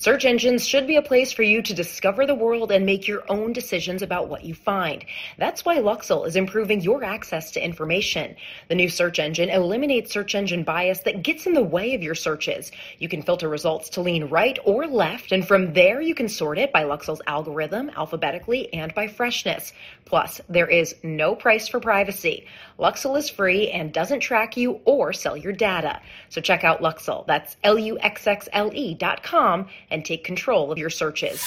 Search engines should be a place for you to discover the world and make your own decisions about what you find. That's why Luxxle is improving your access to information. The new search engine eliminates search engine bias that gets in the way of your searches. You can filter results to lean right or left, and from there you can sort it by Luxxle's algorithm, alphabetically, and by freshness. Plus, there is no price for privacy. Luxxle is free and doesn't track you or sell your data. So check out Luxxle. That's L-U-X-X-L-E dot com and take control of your searches.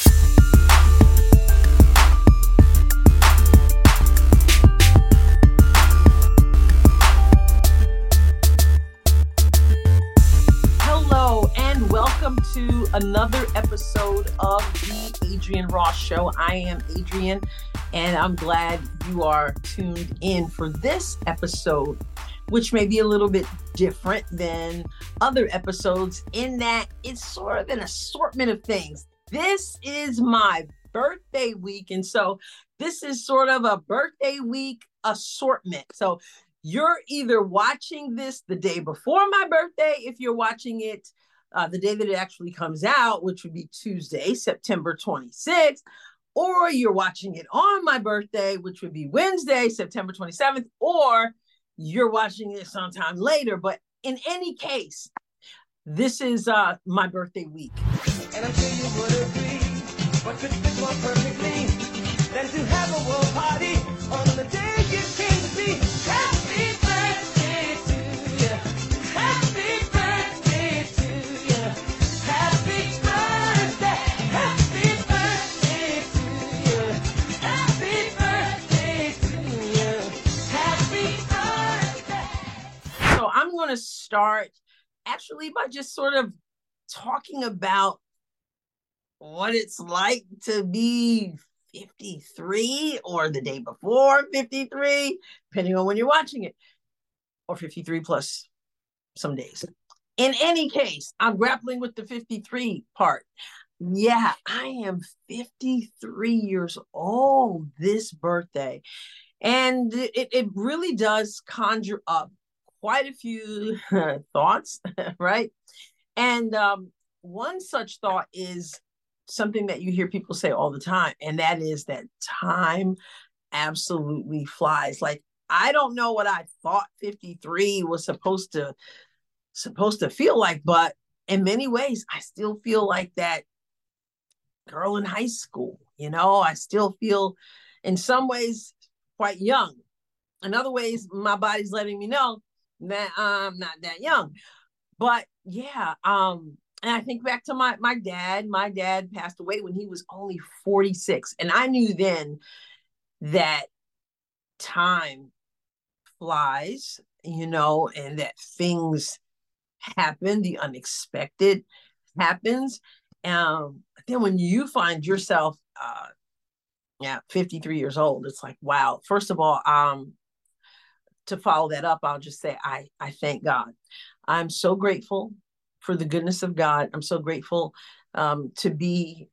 Hello and welcome to another episode of the Adrienne Ross Show. I am Adrian, and I'm glad you are tuned in for this episode, which may be a little bit different than other episodes in that it's sort of an assortment of things. This is my birthday week. And so this is sort of a birthday week assortment. So you're either watching this the day before my birthday, if you're watching it uh, the day that it actually comes out, which would be Tuesday, September 26th, or you're watching it on my birthday, which would be Wednesday, September 27th, or you're watching it sometime later. But in any case, this is uh, my birthday week. And I'm sure you would agree, what could fit more perfectly than to have a world party on the day to start actually by just sort of talking about what it's like to be 53 or the day before 53, depending on when you're watching it, or 53 plus some days. In any case, I'm grappling with the 53 part. Yeah, I am 53 years old this birthday. And it, it really does conjure up quite a few thoughts, right? And um, one such thought is something that you hear people say all the time, and that is that time absolutely flies. Like I don't know what I thought 53 was supposed to supposed to feel like, but in many ways, I still feel like that girl in high school. You know, I still feel in some ways quite young. In other ways, my body's letting me know that I'm not that young. But yeah, um, and I think back to my my dad. My dad passed away when he was only 46. And I knew then that time flies, you know, and that things happen, the unexpected happens. Um, then when you find yourself uh yeah, 53 years old, it's like, wow. First of all, um, to follow that up, I'll just say I I thank God. I'm so grateful for the goodness of God. I'm so grateful um, to be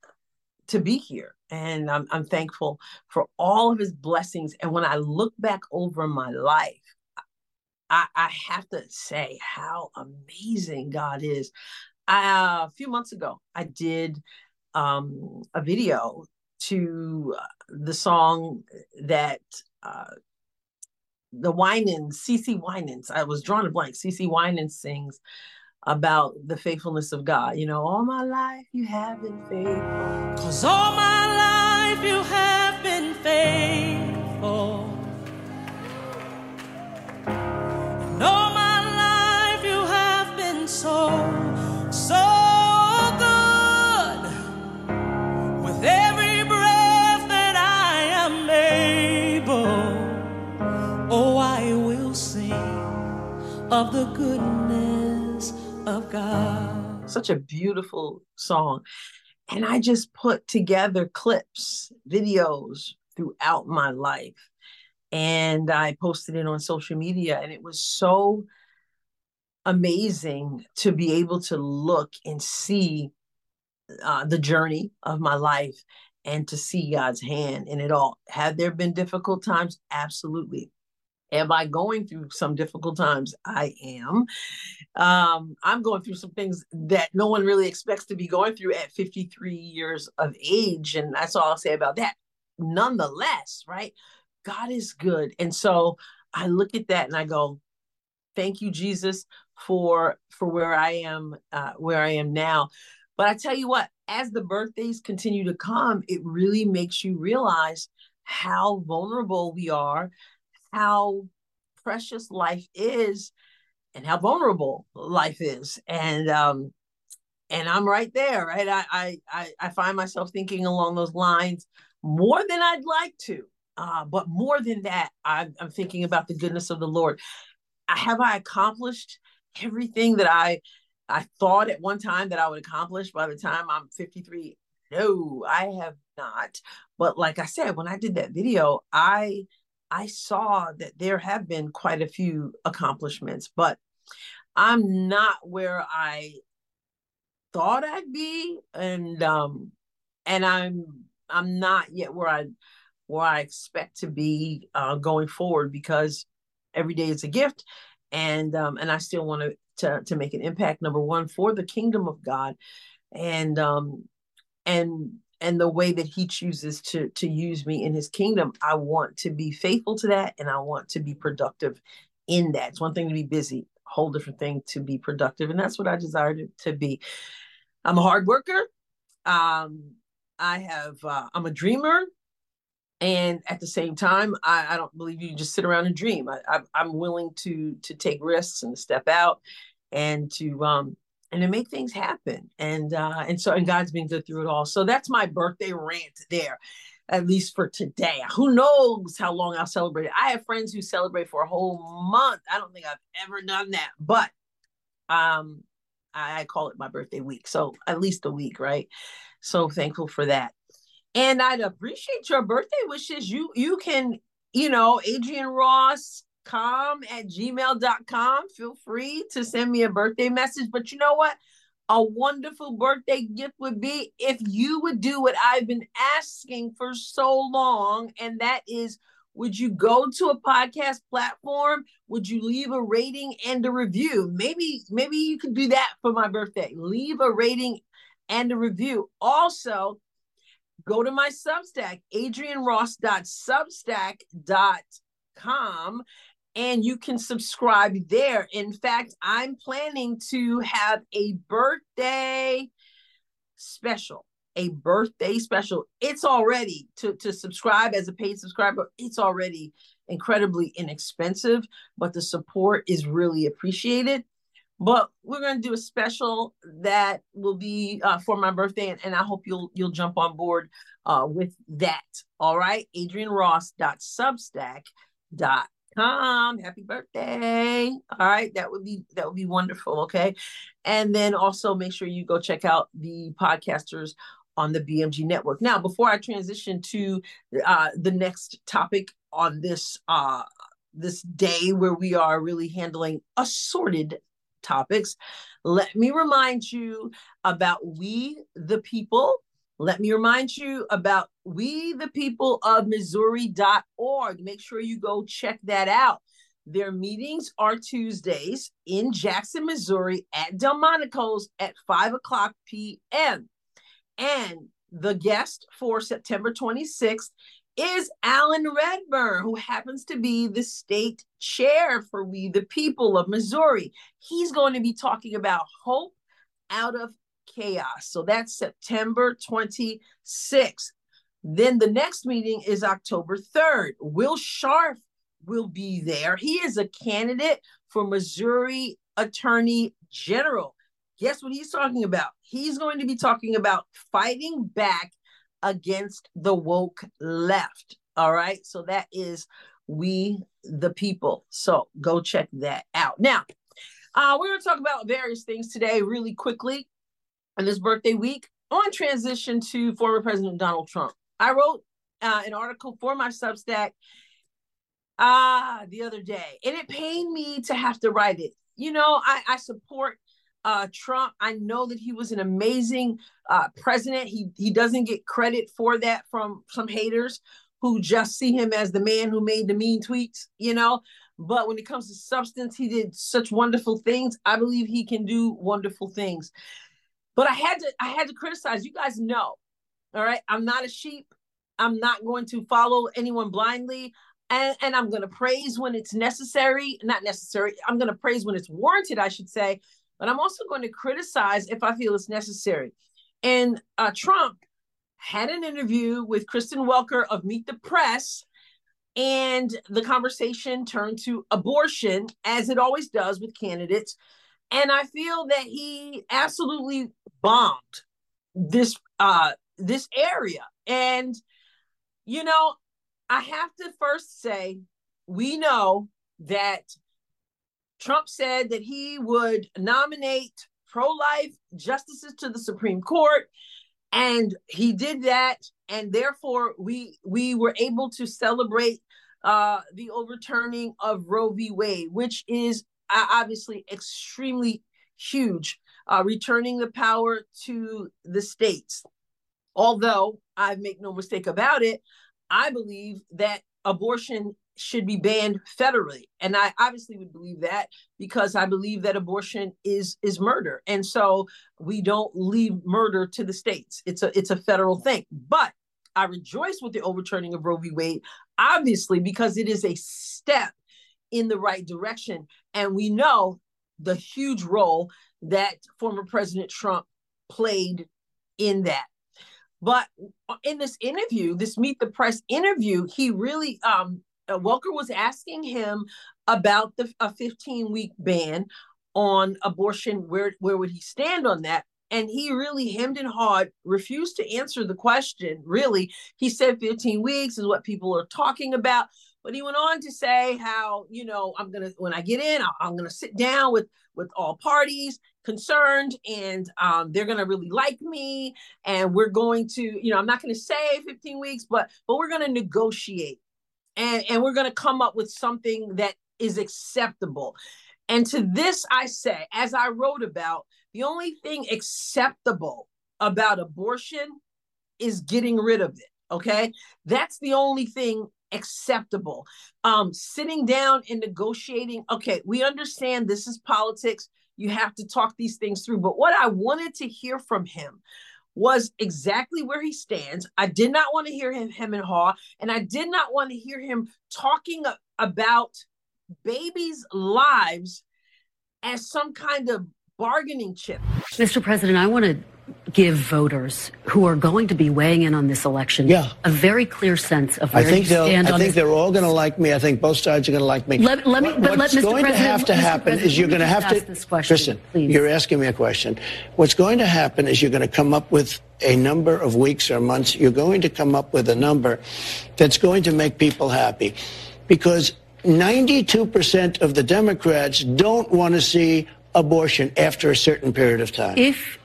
to be here, and I'm I'm thankful for all of His blessings. And when I look back over my life, I, I have to say how amazing God is. Uh, a few months ago, I did um, a video to uh, the song that uh, the Winans, CeCe Winans. I was drawn a blank. CeCe Winans sings about the faithfulness of God. You know, all my life you have been faithful. Cause all my life of the goodness of God. Such a beautiful song. And I just put together clips, videos throughout my life. And I posted it on social media. And it was so amazing to be able to look and see uh, the journey of my life and to see God's hand in it all. Have there been difficult times? Absolutely. Am I going through some difficult times? I am. Um, I'm going through some things that no one really expects to be going through at 53 years of age. And that's all I'll say about that. Nonetheless, right? God is good. And so I look at that and I go, thank you, Jesus, for for where I am, uh, where I am now. But I tell you what, as the birthdays continue to come, it really makes you realize how vulnerable we are how precious life is and how vulnerable life is. And um and i'm right there right? I i i find myself thinking along those lines more than i'd like to uh, but more than that I'm, I'm thinking about the goodness of the lord. Have i accomplished everything that i i thought at one time that i would accomplish by the time i'm 53 no i have not. But like i said when i did that video i I saw that there have been quite a few accomplishments, but I'm not where I thought I'd be, and um, and I'm I'm not yet where I where I expect to be uh, going forward because every day is a gift, and um, and I still want to to make an impact. Number one for the kingdom of God, and um, and and the way that he chooses to to use me in his kingdom i want to be faithful to that and i want to be productive in that. It's one thing to be busy a whole different thing to be productive and that's what i desire to, to be. I'm a hard worker. Um i have uh, i'm a dreamer and at the same time I, I don't believe you just sit around and dream. I, I i'm willing to to take risks and step out and to um and to make things happen. And uh, and so and God's been good through it all. So that's my birthday rant there, at least for today. Who knows how long I'll celebrate I have friends who celebrate for a whole month. I don't think I've ever done that, but um, I, I call it my birthday week. So at least a week, right? So thankful for that. And I'd appreciate your birthday wishes. You you can, you know, Adrienne Ross com at gmail.com. Feel free to send me a birthday message. But you know what? A wonderful birthday gift would be if you would do what I've been asking for so long, and that is would you go to a podcast platform would you leave a rating and a review maybe maybe you could do that for my birthday leave a rating and a review also go to my substack adrienneross.substack.com and you can subscribe there. In fact, I'm planning to have a birthday special. A birthday special. It's already to, to subscribe as a paid subscriber, it's already incredibly inexpensive, but the support is really appreciated. But we're going to do a special that will be uh, for my birthday, and, and I hope you'll you'll jump on board uh, with that. All right, AdrienneRoss.substack.com Tom, happy birthday. All right, that would be that would be wonderful. Okay. And then also make sure you go check out the podcasters on the BMG network. Now, before I transition to uh, the next topic on this uh, this day where we are really handling assorted topics, let me remind you about we the people let me remind you about we the people of Missouri.org. Make sure you go check that out. Their meetings are Tuesdays in Jackson, Missouri at Delmonico's at 5 o'clock p.m. And the guest for September 26th is Alan Redburn, who happens to be the state chair for We the People of Missouri. He's going to be talking about hope out of chaos. So that's September 26th. Then the next meeting is October 3rd. Will Scharf will be there. He is a candidate for Missouri Attorney General. Guess what he's talking about? He's going to be talking about fighting back against the woke left. All right. So that is We the People. So go check that out. Now, uh, we're going to talk about various things today really quickly on this birthday week on transition to former President Donald Trump. I wrote uh, an article for my Substack ah the other day, and it pained me to have to write it. You know, I, I support uh, Trump. I know that he was an amazing uh, president. He he doesn't get credit for that from some haters, who just see him as the man who made the mean tweets, you know. But when it comes to substance, he did such wonderful things. I believe he can do wonderful things. But I had to I had to criticize. You guys know. All right. I'm not a sheep. I'm not going to follow anyone blindly. And, and I'm going to praise when it's necessary, not necessary. I'm going to praise when it's warranted, I should say. But I'm also going to criticize if I feel it's necessary. And uh, Trump had an interview with Kristen Welker of Meet the Press, and the conversation turned to abortion, as it always does with candidates. And I feel that he absolutely bombed this uh, this area. And you know, I have to first say, we know that Trump said that he would nominate pro life justices to the Supreme Court. And he did that. And therefore, we, we were able to celebrate uh, the overturning of Roe v. Wade, which is obviously extremely huge, uh, returning the power to the states. Although I make no mistake about it, I believe that abortion should be banned federally. And i obviously would believe that because i believe that abortion is is murder. And so we don't leave murder to the states. It's a it's a federal thing. But i rejoice with the overturning of roe v. Wade obviously because it is a step in the right direction and we know the huge role that former president trump played in that but in this interview, this Meet the Press interview, he really, um, uh, Welker was asking him about the a 15 week ban on abortion. Where where would he stand on that? And he really hemmed and hawed, refused to answer the question. Really, he said 15 weeks is what people are talking about. But he went on to say how, you know, I'm gonna when I get in, I'm gonna sit down with with all parties concerned and um, they're going to really like me and we're going to you know i'm not going to say 15 weeks but but we're going to negotiate and and we're going to come up with something that is acceptable. And to this i say as i wrote about the only thing acceptable about abortion is getting rid of it okay? That's the only thing acceptable um sitting down and negotiating okay we understand this is politics you have to talk these things through. But what I wanted to hear from him was exactly where he stands. I did not want to hear him him and haw, and I did not want to hear him talking about babies' lives as some kind of bargaining chip. Mr. President, I want to give voters who are going to be weighing in on this election yeah. a very clear sense of where I think you stand I think this. they're all going to like me. I think both sides are going to like me. Let, let me, but What's let going President, to have to happen is you're going to have to. This question, Listen, please. you're asking me a question. What's going to happen is you're going to come up with a number of weeks or months. You're going to come up with a number that's going to make people happy, because 92% of the Democrats don't want to see abortion after a certain period of time. If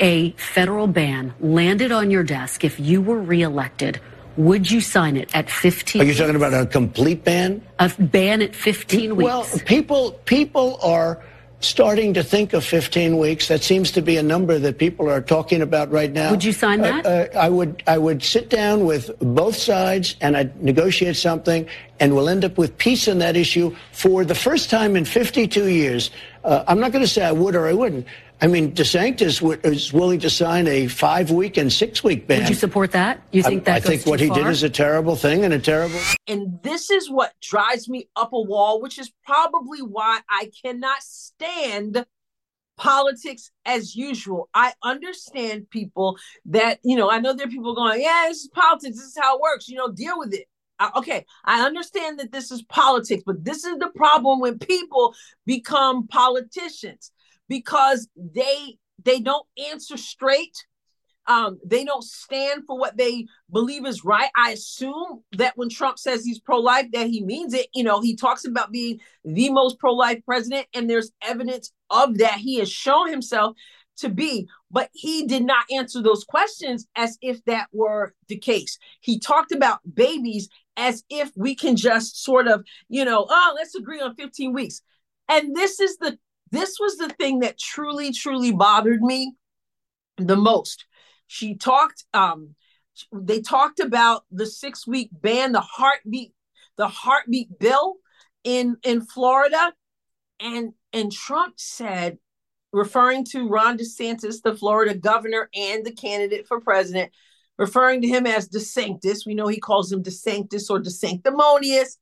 a federal ban landed on your desk, if you were reelected, would you sign it at 15? Are you talking about a complete ban? A ban at 15 weeks. Well, people people are starting to think of 15 weeks. That seems to be a number that people are talking about right now. Would you sign that? Uh, uh, I would. I would sit down with both sides and I'd negotiate something, and we'll end up with peace on that issue for the first time in 52 years. Uh, I'm not going to say I would or I wouldn't. I mean, DeSantis w- is willing to sign a five-week and six-week ban. Would you support that? You think that I, I goes think what too he did is a terrible thing and a terrible. And this is what drives me up a wall, which is probably why I cannot stand politics as usual. I understand people that, you know, I know there are people going, yeah, this is politics. This is how it works. You know, deal with it. Uh, okay, I understand that this is politics, but this is the problem when people become politicians because they they don't answer straight um, they don't stand for what they believe is right. I assume that when Trump says he's pro life, that he means it. You know, he talks about being the most pro life president, and there's evidence of that. He has shown himself to be, but he did not answer those questions as if that were the case. He talked about babies as if we can just sort of, you know, oh, let's agree on 15 weeks. And this is the this was the thing that truly, truly bothered me the most. She talked um they talked about the six week ban, the heartbeat, the heartbeat bill in in Florida, and and Trump said, referring to Ron DeSantis, the Florida governor and the candidate for president, referring to him as DeSanctus. We know he calls him DeSanctus or DeSanctimonious,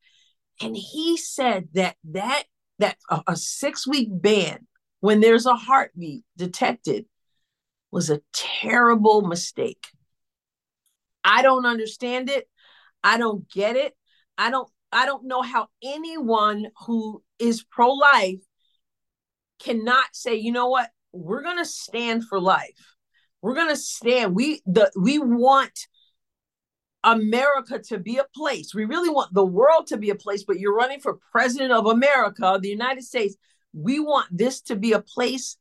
and he said that that that a, a six week ban when there's a heartbeat detected was a terrible mistake. I don't understand it. I don't get it. I don't I don't know how anyone who is pro-life cannot say, you know what, we're going to stand for life. We're going to stand. We the we want America to be a place. We really want the world to be a place, but you're running for president of America, the United States. We want this to be a place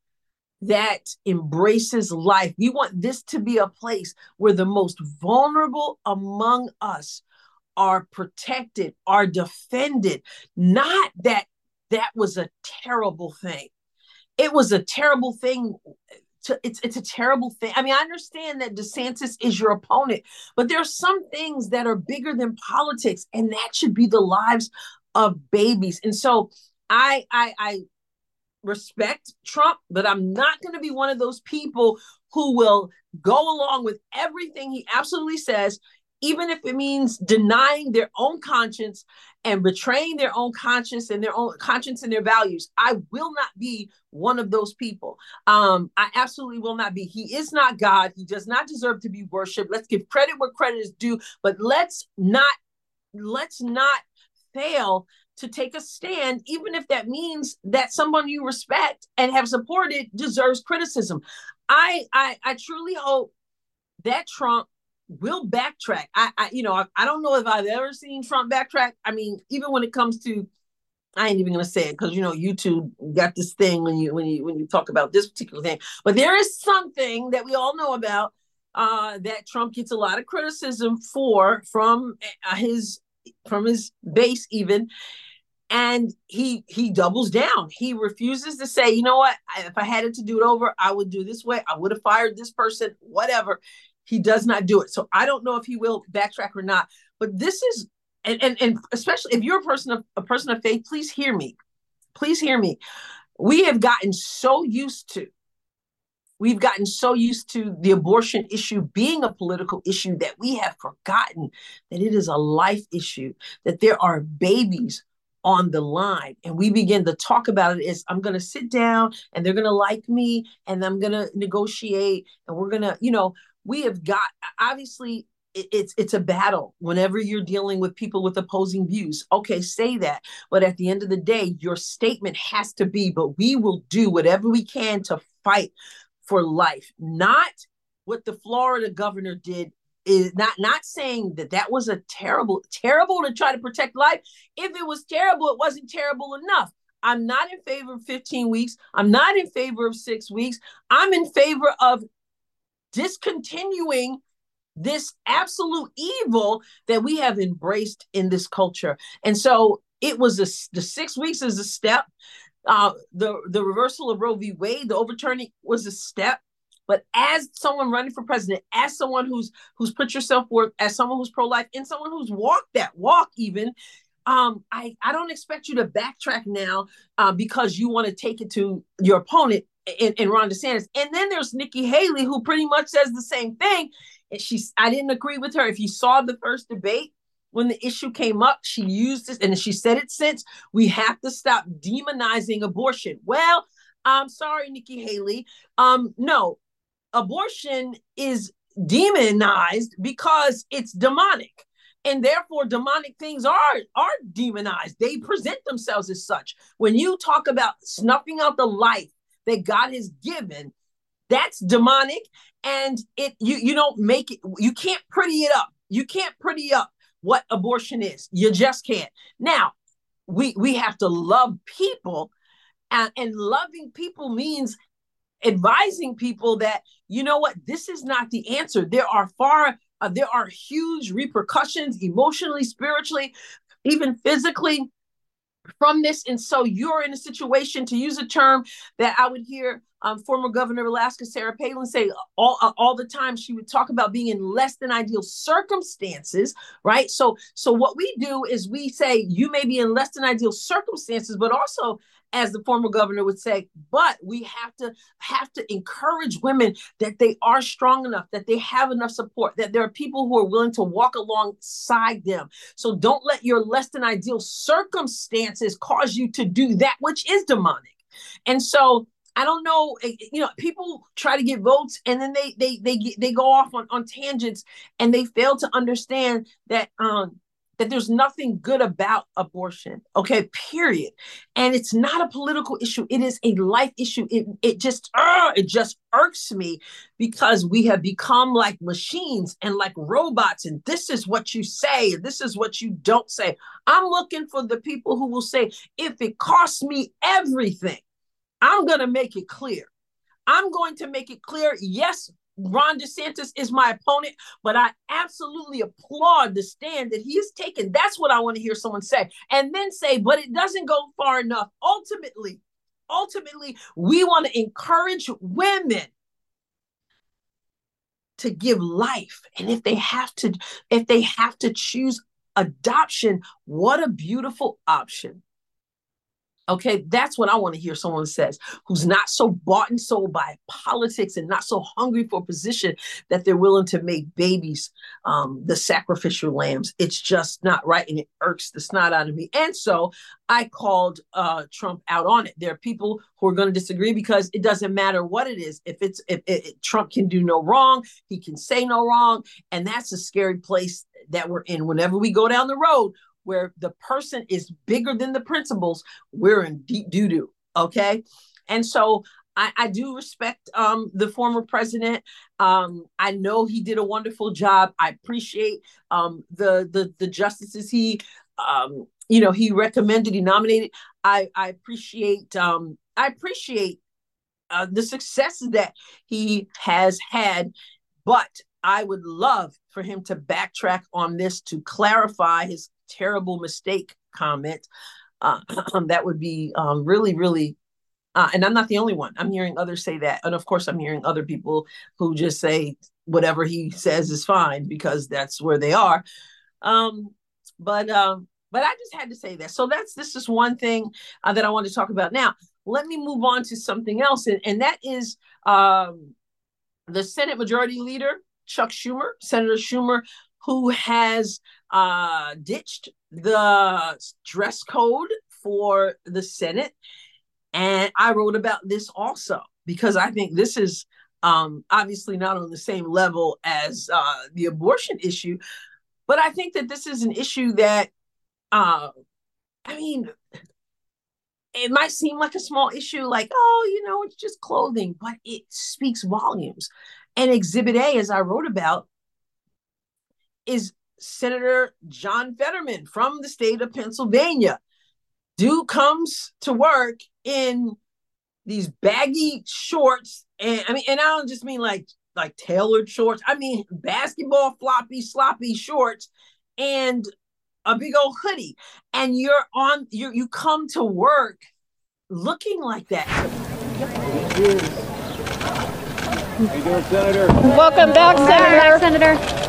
that embraces life. We want this to be a place where the most vulnerable among us are protected, are defended. Not that that was a terrible thing. It was a terrible thing. To, it's it's a terrible thing. I mean, I understand that DeSantis is your opponent, but there are some things that are bigger than politics, and that should be the lives of babies. And so, I I, I respect Trump, but I'm not going to be one of those people who will go along with everything he absolutely says, even if it means denying their own conscience and betraying their own conscience and their own conscience and their values. I will not be one of those people. Um, I absolutely will not be. He is not God. He does not deserve to be worshipped. Let's give credit where credit is due, but let's not let's not fail to take a stand, even if that means that someone you respect and have supported deserves criticism. I I, I truly hope that Trump will backtrack. I, I you know, I, I, don't know if I've ever seen Trump backtrack. I mean, even when it comes to, I ain't even gonna say it because you know YouTube got this thing when you when you when you talk about this particular thing. But there is something that we all know about uh, that Trump gets a lot of criticism for from uh, his from his base even and he he doubles down he refuses to say you know what if i had it to do it over i would do this way i would have fired this person whatever he does not do it. So i don't know if he will backtrack or not but this is and and, and especially if you're a person of a person of faith please hear me. Please hear me. We have gotten so used to We've gotten so used to the abortion issue being a political issue that we have forgotten that it is a life issue, that there are babies on the line and we begin to talk about it as i'm going to sit down and they're going to like me and i'm going to negotiate and we're going to you know we have got obviously it's it's a battle whenever you're dealing with people with opposing views. Okay say that. But at the end of the day your statement has to be but we will do whatever we can to fight for life. Not what the florida governor did is not not saying that that was a terrible terrible to try to protect life. If it was terrible it wasn't terrible enough. I'm not in favor of 15 weeks. I'm not in favor of 6 weeks. I'm in favor of discontinuing this absolute evil that we have embraced in this culture. And so it was a, the 6 weeks is a step. Uh, the the reversal of roe v. Wade the overturning was a step. But as someone running for president, as someone who's who's put yourself forth, as someone who's pro-life, and someone who's walked that walk, even, um, I I don't expect you to backtrack now uh, because you want to take it to your opponent in, in Ron DeSantis. And then there's Nikki Haley, who pretty much says the same thing. And she's I didn't agree with her. If you saw the first debate, when the issue came up, she used this and she said it since we have to stop demonizing abortion. Well, I'm sorry, Nikki Haley. Um, no, abortion is demonized because it's demonic and therefore demonic things are are demonized they present themselves as such when you talk about snuffing out the life that god has given that's demonic and it you you don't make it you can't pretty it up. You can't pretty up what abortion is. You just can't. Now we we have to love people and, and loving people means advising people that you know what this is not the answer. There are far uh, there are huge repercussions emotionally spiritually even physically from this and so you're in a situation to use a term that i would hear um, former Governor Alaska Sarah Palin say all uh, all the time. She would talk about being in less than ideal circumstances, right? So so what we do is we say you may be in less than ideal circumstances, but also as the former governor would say but we have to have to encourage women that they are strong enough that they have enough support that there are people who are willing to walk alongside them so don't let your less than ideal circumstances cause you to do that which is demonic and so I don't know. Eh, eh, you know, people try to get votes, and then they they they they go off on on tangents, and they fail to understand that um that there's nothing good about abortion. Okay, period. And it's not a political issue. It is a life issue. It it just uh, it just irks me because we have become like machines and like robots. And this is what you say. And this is what you don't say. I'm looking for the people who will say, if it costs me everything. I'm going to make it clear. I'm going to make it clear yes, Ron DeSantis is my opponent, but I absolutely applaud the stand that he has taken. That's what I want to hear someone say. And then say, but it doesn't go far enough. Ultimately, ultimately, we want to encourage women to give life. And if they have to, if they have to choose adoption, what a beautiful option. Okay, that's what I want to hear someone says who's not so bought and sold by politics and not so hungry for position that they're willing to make babies um, the sacrificial lambs. It's just not right, and it irks the snot out of me. And so I called uh, Trump out on it. There are people who are going to disagree because it doesn't matter what it is. If it's if, Trump can do no wrong, he can say no wrong, and that's a scary place that we're in. Whenever we go down the road, where the person is bigger than the principles, we're in deep doo doo. Okay. And so I, I, do respect um, the former president. Um, I know he did a wonderful job. I appreciate um, the, the the justices he um, you know he recommended, he nominated. I I appreciate um, I appreciate uh, the successes that he has had, but I would love for him to backtrack on this to clarify his terrible mistake comment. Uh, that would be um, really, really, uh, and I'm not the only one. I'm hearing others say that. And of course, I'm hearing other people who just say whatever he says is fine because that's where they are. Um, but um, but I just had to say that. So that's this is one thing uh, that I want to talk about. Now, let me move on to something else, and, and that is um, the Senate Majority Leader Chuck Schumer, Senator Schumer, who has uh, ditched the dress code for the Senate. And I wrote about this also because I think this is um, obviously not on the same level as uh, the abortion issue, but I think that this is an issue that, uh, I mean, it might seem like a small issue, like, oh, you know, it's just clothing, but it speaks volumes. And Exhibit A, as I wrote about, is Senator John Fetterman from the state of Pennsylvania. Dude comes to work in these baggy shorts, and I mean, and I don't just mean like like tailored shorts. I mean basketball floppy, sloppy shorts, and a big old hoodie. And you're on you you come to work looking like that. How you doing, Senator? Welcome back, Senator. Welcome back, Senator.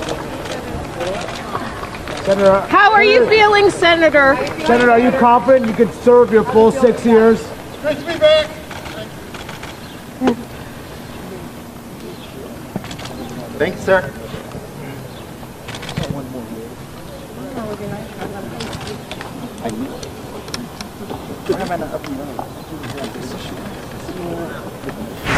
Senator, how are you feeling, Senator? Senator, are you confident you can serve your full six years? Great to be back. Thank you, sir.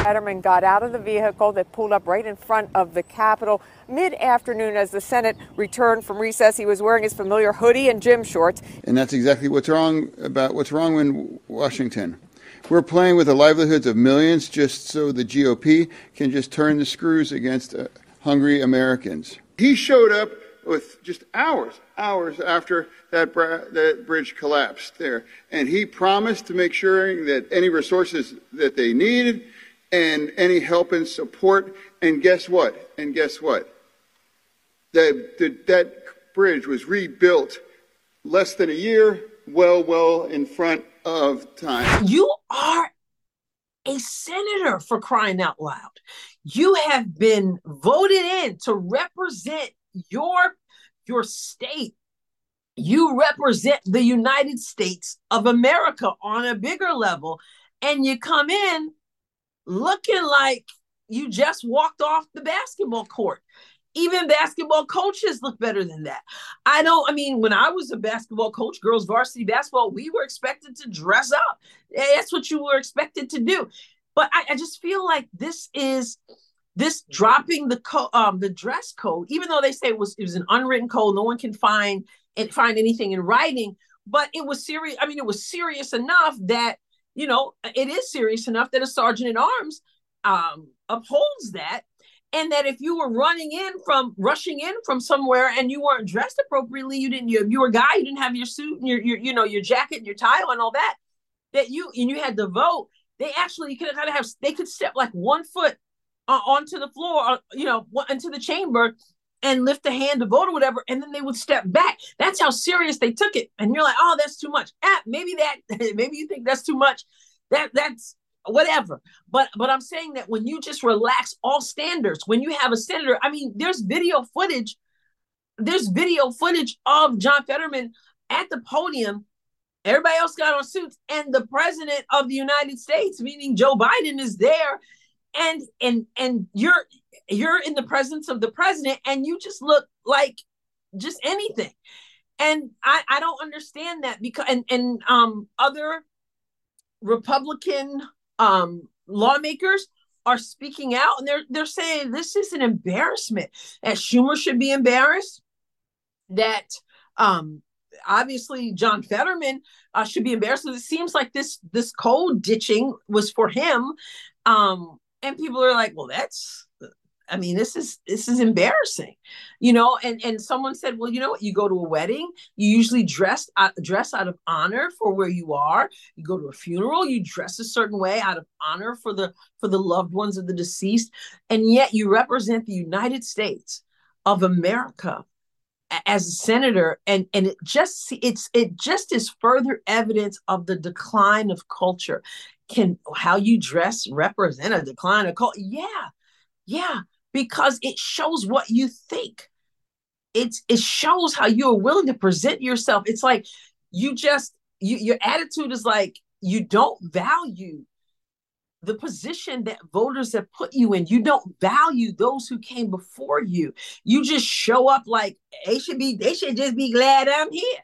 Fetterman got out of the vehicle that pulled up right in front of the Capitol mid afternoon as the Senate returned from recess. He was wearing his familiar hoodie and gym shorts. And that's exactly what's wrong about what's wrong in Washington. We're playing with the livelihoods of millions just so the GOP can just turn the screws against uh, hungry Americans. He showed up with just hours, hours after that, that bridge collapsed there. And he promised to make sure that any resources that they needed and any help and support. And guess what? And guess what? That, that, that bridge was rebuilt less than a year, well, well in front of time. You are a senator for crying out loud. You have been voted in to represent your your state. You represent the United States of America on a bigger level and you come in looking like you just walked off the basketball court even basketball coaches look better than that. I don't, I mean, when I was a basketball coach, girls varsity basketball, we were expected to dress up. That's what you were expected to do. But I, I just feel like this is this dropping the co- um the dress code, even though they say it was it was an unwritten code, no one can find and find anything in writing, but it was serious. I mean, it was serious enough that you know it is serious enough that a sergeant at arms um upholds that. And that if you were running in from rushing in from somewhere and you weren't dressed appropriately you didn't you, you were a guy you didn't have your suit and your, your you know your jacket and your tie and all that that you and you had to vote they actually could kind of have they could step like one foot uh, onto the floor uh, you know into the chamber and lift a hand to vote or whatever and then they would step back. That's how serious they took it. And you're like oh that's too much. Ah, maybe that maybe you think that's too much. That that's whatever. But but I'm saying that when you just relax all standards, when you have a senator, I mean, there's video footage, there's video footage of John Fetterman at the podium. Everybody else got on suits, and the president of the United States, meaning Joe Biden, is there, and and and you're you're in the presence of the president, and you just look like just anything. And I, I don't understand that because and and um other Republican um, lawmakers are speaking out and they're they're saying this is an embarrassment. That Schumer should be embarrassed. That um, obviously John Fetterman uh, should be embarrassed. It seems like this this code ditching was for him, um, and people are like, "Well, that's I mean, this is this is embarrassing, you know. And and someone said, well, you know what? You go to a wedding, you usually dress uh, dress out of honor for where you are. You go to a funeral, you dress a certain way out of honor for the for the loved ones of the deceased, and yet you represent the United States of America as a senator and and it just it's it just is further evidence of the decline of culture can how you dress represent a decline of culture yeah yeah because it shows what you think. It's it shows how you're willing to present yourself. It's like you just you, your attitude is like you don't value the position that voters have put you in. You don't value those who came before you. You just show up like they should be. They should just be glad I'm here.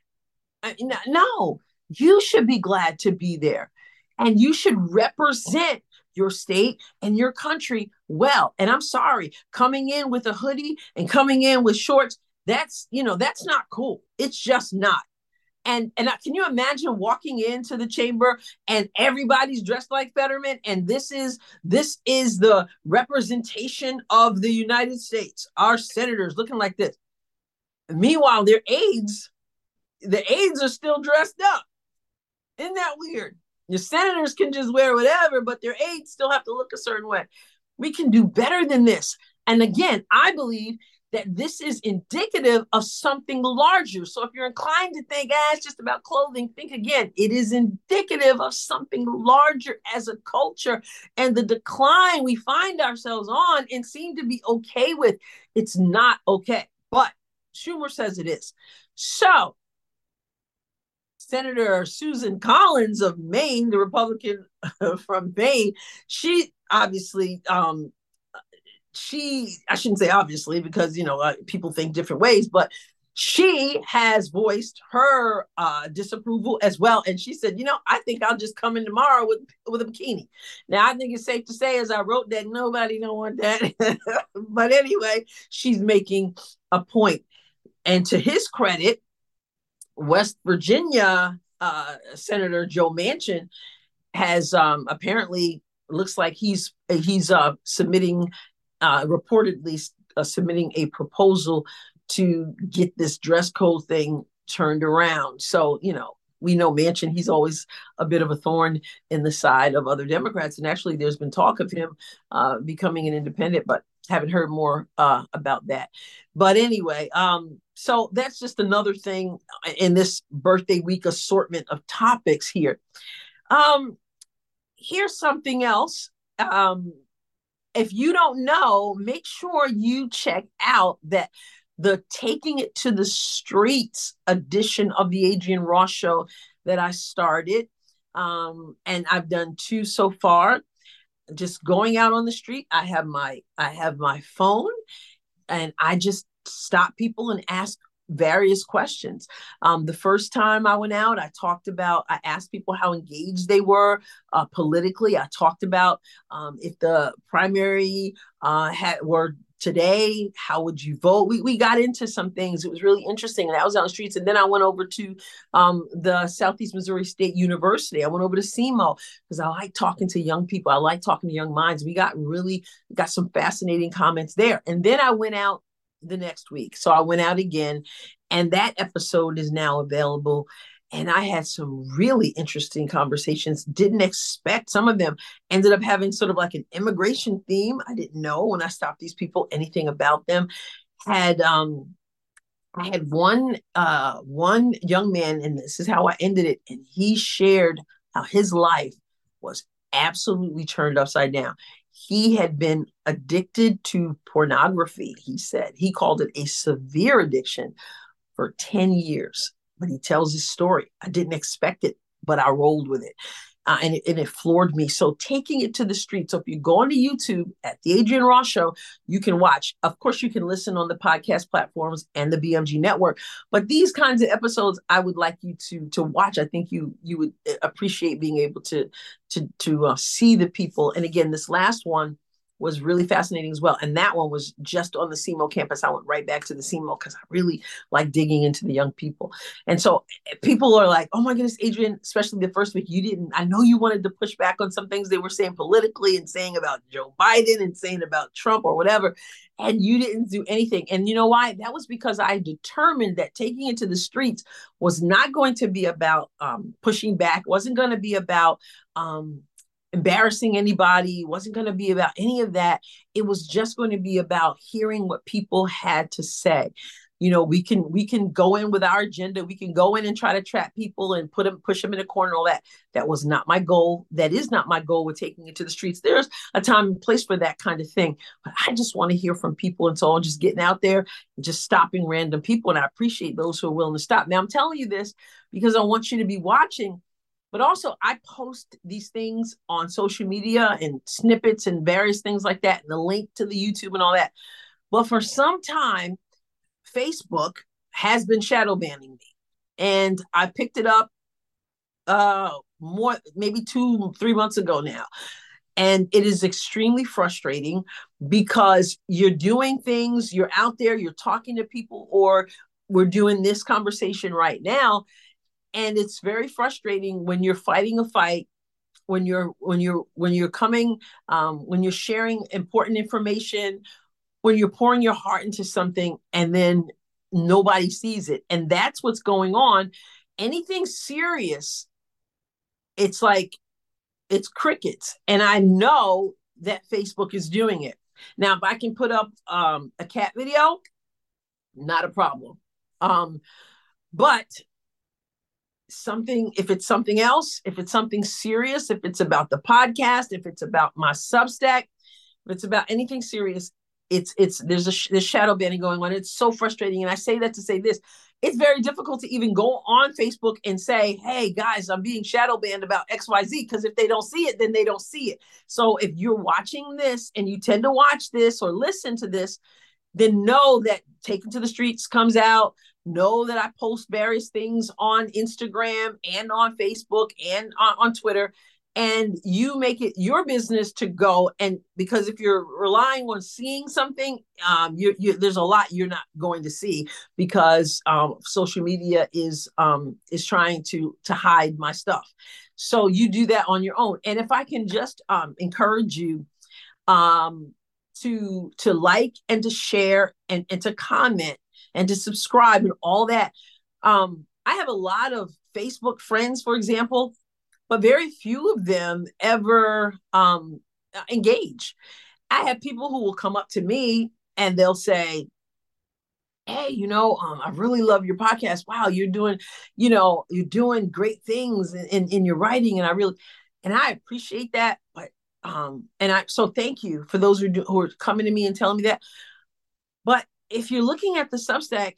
Uh, I no, you should be glad to be there, and you should represent your state and your country well. And I'm sorry, coming in with a hoodie and coming in with shorts, that's, you know, that's not cool. It's just not. And and can you imagine walking into the chamber and everybody's dressed like Fetterman and this is this is the representation of the United States. Our senators looking like this. Meanwhile, their aides, the aides are still dressed up. Isn't that weird? Your senators can just wear whatever, but their aides still have to look a certain way. We can do better than this. And again, I believe that this is indicative of something larger. So if you're inclined to think, ah, it's just about clothing, think again. It is indicative of something larger as a culture and the decline we find ourselves on and seem to be okay with. It's not okay. But Schumer says it is. So Senator Susan Collins of Maine, the Republican from Maine, she obviously um, she I shouldn't say obviously because you know uh, people think different ways, but she has voiced her uh, disapproval as well, and she said, "You know, I think I'll just come in tomorrow with with a bikini." Now, I think it's safe to say, as I wrote that, nobody don't want that, but anyway, she's making a. And to his credit, West Virginia uh, Senator Joe Manchin has um, apparently looks like he's he's uh, submitting uh, reportedly uh, submitting a proposal to get this dress code thing turned around. So you know we know Manchin, he's always a bit of a thorn in the side of other Democrats. And actually, there's been talk of him uh, becoming an independent, but haven't heard more uh, about that. But anyway, um, so that's just another thing in this birthday week assortment of topics here. Um, here's something else. Um, if you don't know, make sure you check out that the Taking It to the Streets edition of the Adrienne Ross Show that I started. Um, and I've done two so far. Just going out on the street, I have my I have my phone and I just stop people and ask various questions. Um, the first time I went out, I talked about, I asked people how engaged they were uh, politically. I talked about um, if the primary uh, had were today, how would you vote? We, we got into some things. It was really interesting. And I was on the streets. And then I went over to um, the Southeast Missouri State University. I went over to SEMO because I like talking to young people. I like talking to young minds. We got really got some fascinating comments there. And then I went out the next week. So I went out again, and that episode is now available. And I had some really interesting conversations. Didn't expect some of them ended up having sort of like an immigration theme. I didn't know when I stopped these people anything about them. Had um I had one uh one young man, and this is how I ended it, and he shared how his life was absolutely turned upside down he had been addicted to pornography, he said. He called it a severe addiction for 10 years. But he tells his story. I didn't expect it, but I rolled with it uh, and, it, and it floored me. So taking it to the street. So if you go onto YouTube at the Adrienne Ross Show, you can watch. Of course, you can listen on the podcast platforms and the BMG network. But these kinds of episodes, I would like you to to watch. I think you you would uh, appreciate being able to to to uh, see the people. And again, this last one was really fascinating as well. And that one was just on the SEMO campus. I went right back to the SEMO because I really like digging into the young people. And so eh, people are like, oh my goodness, Adrienne, especially the first week, you didn't, I know you wanted to push back on some things they were saying politically and saying about Joe Biden and saying about Trump or whatever. And you didn't do anything. And you know why? That was because I determined that taking it to the streets was not going to be about um, pushing back, wasn't going to be about um, embarrassing anybody it wasn't going to be about any of that. It was just going to be about hearing what people had to say. You know we can we can go in with our agenda. We can go in and try to trap people and put them push them in a corner all that. That was not my goal. That is not my goal with taking it to the streets. There's a time and place for that kind of thing. But i just want to hear from people and so i'm just getting out there and just stopping random people. And i appreciate those who are willing to stop. Now i'm telling you this because i want you to be watching but also I post these things on social media and snippets and various things like that, and the link to the YouTube and all that. But for some time, Facebook has been shadow banning me. And I picked it up uh more maybe two, three months ago now. And it is extremely frustrating because you're doing things, you're out there, you're talking to people, or we're doing this conversation right now and it's very frustrating when you're fighting a fight when you're when you're when you're coming um, when you're sharing important information when you're pouring your heart into something and then nobody sees it. And that's what's going on. Anything serious it's like it's crickets. And i know that facebook is doing it. Now if i can put up um, a cat video not a problem. Um, but something if it's something else if it's something serious if it's about the podcast if it's about my substack if it's about anything serious it's it's there's a there's shadow banning going on. It's so frustrating. And i say that to say this it's very difficult to even go on facebook and say hey guys i'm being shadow banned about xyz because if they don't see it then they don't see it. So if you're watching this and you tend to watch this or listen to this then know that taken to the streets comes out know that I post various things on Instagram and on Facebook and on, on, Twitter. And you make it your business to go and because if you're relying on seeing something, um, you, you, there's a lot you're not going to see because um, social media is um, is trying to to hide my stuff. So you do that on your own. And if I can just um, encourage you um, to to like and to share and, and to comment and to subscribe and all that. Um, I have a lot of Facebook friends, for example, but very few of them ever um, engage. I have people who will come up to me and they'll say, hey you know um, i really love your podcast wow you're doing you know you're doing great things in, in, in your writing and i really and I appreciate that. But um, and I so thank you for those who do, who are coming to me and telling me that. But if you're looking at the Substack,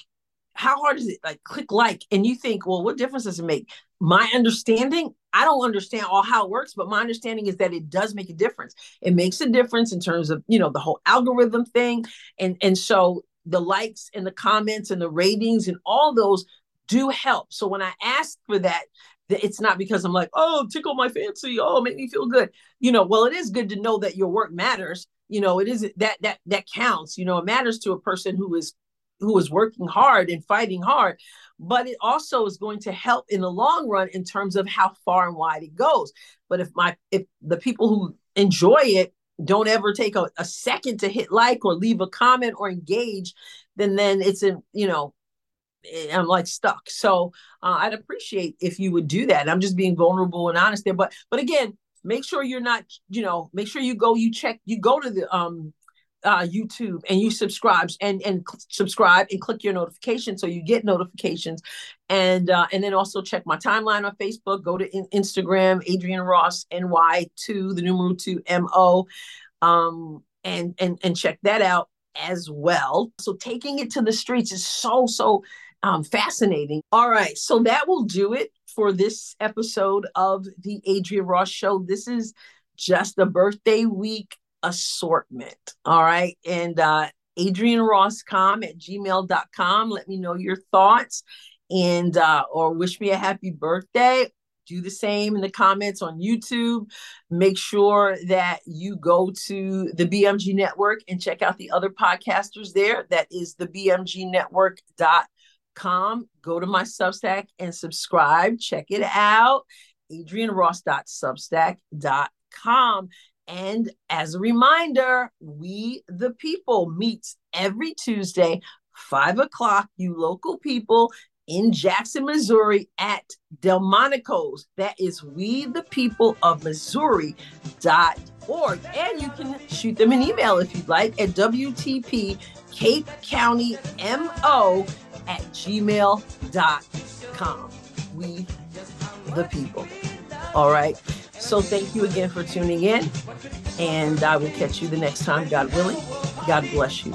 how hard is it? Like click like, and you think, well, what difference does it make? My understanding, I don't understand all how it works, but my understanding is that it does make a difference. It makes a difference in terms of you know the whole algorithm thing, and and so the likes and the comments and the ratings and all those do help. So when I ask for that, it's not because I'm like, oh, tickle my fancy, oh, make me feel good. You know, well, it is good to know that your work matters. You know, it is that that that counts. You know, it matters to a person who is who is working hard and fighting hard, but it also is going to help in the long run in terms of how far and wide it goes. But if my if the people who enjoy it don't ever take a, a second to hit like or leave a comment or engage, then then it's a you know I'm like stuck. So uh, I'd appreciate if you would do that. I'm just being vulnerable and honest there. But but again, make sure you're not, you know, make sure you go, you check, you go to the um uh, YouTube and you subscribe and and cl- subscribe and click your notification so you get notifications, and uh, and then also check my timeline on Facebook. Go to in- Instagram, Adrienne Ross NY two the numeral two M O, um, and and and check that out as well. So taking it to the streets is so so um, fascinating. All right, so that will do it for this episode of the Adrienne Ross Show. This is just a birthday week assortment. All right, and uh, AdrienneRossCom at gmail.com. Let me know your thoughts and uh, or wish me a happy birthday do the same in the comments on YouTube. Make sure that you go to the BMG Network and check out the other podcasters there. That is the BMGNetwork.com com. Go to my Substack and subscribe. Check it out. AdrienneRoss.substack.com. And as a reminder, We the People meets every Tuesday, five o'clock. You local people in Jackson, Missouri at Delmonico's. That is We the People of Missouri.org. And you can shoot them an email if you'd like at WTP Cape County MO at gmail.com. We the people. All right. So thank you again for tuning in. And I will catch you the next time, God willing. God bless you.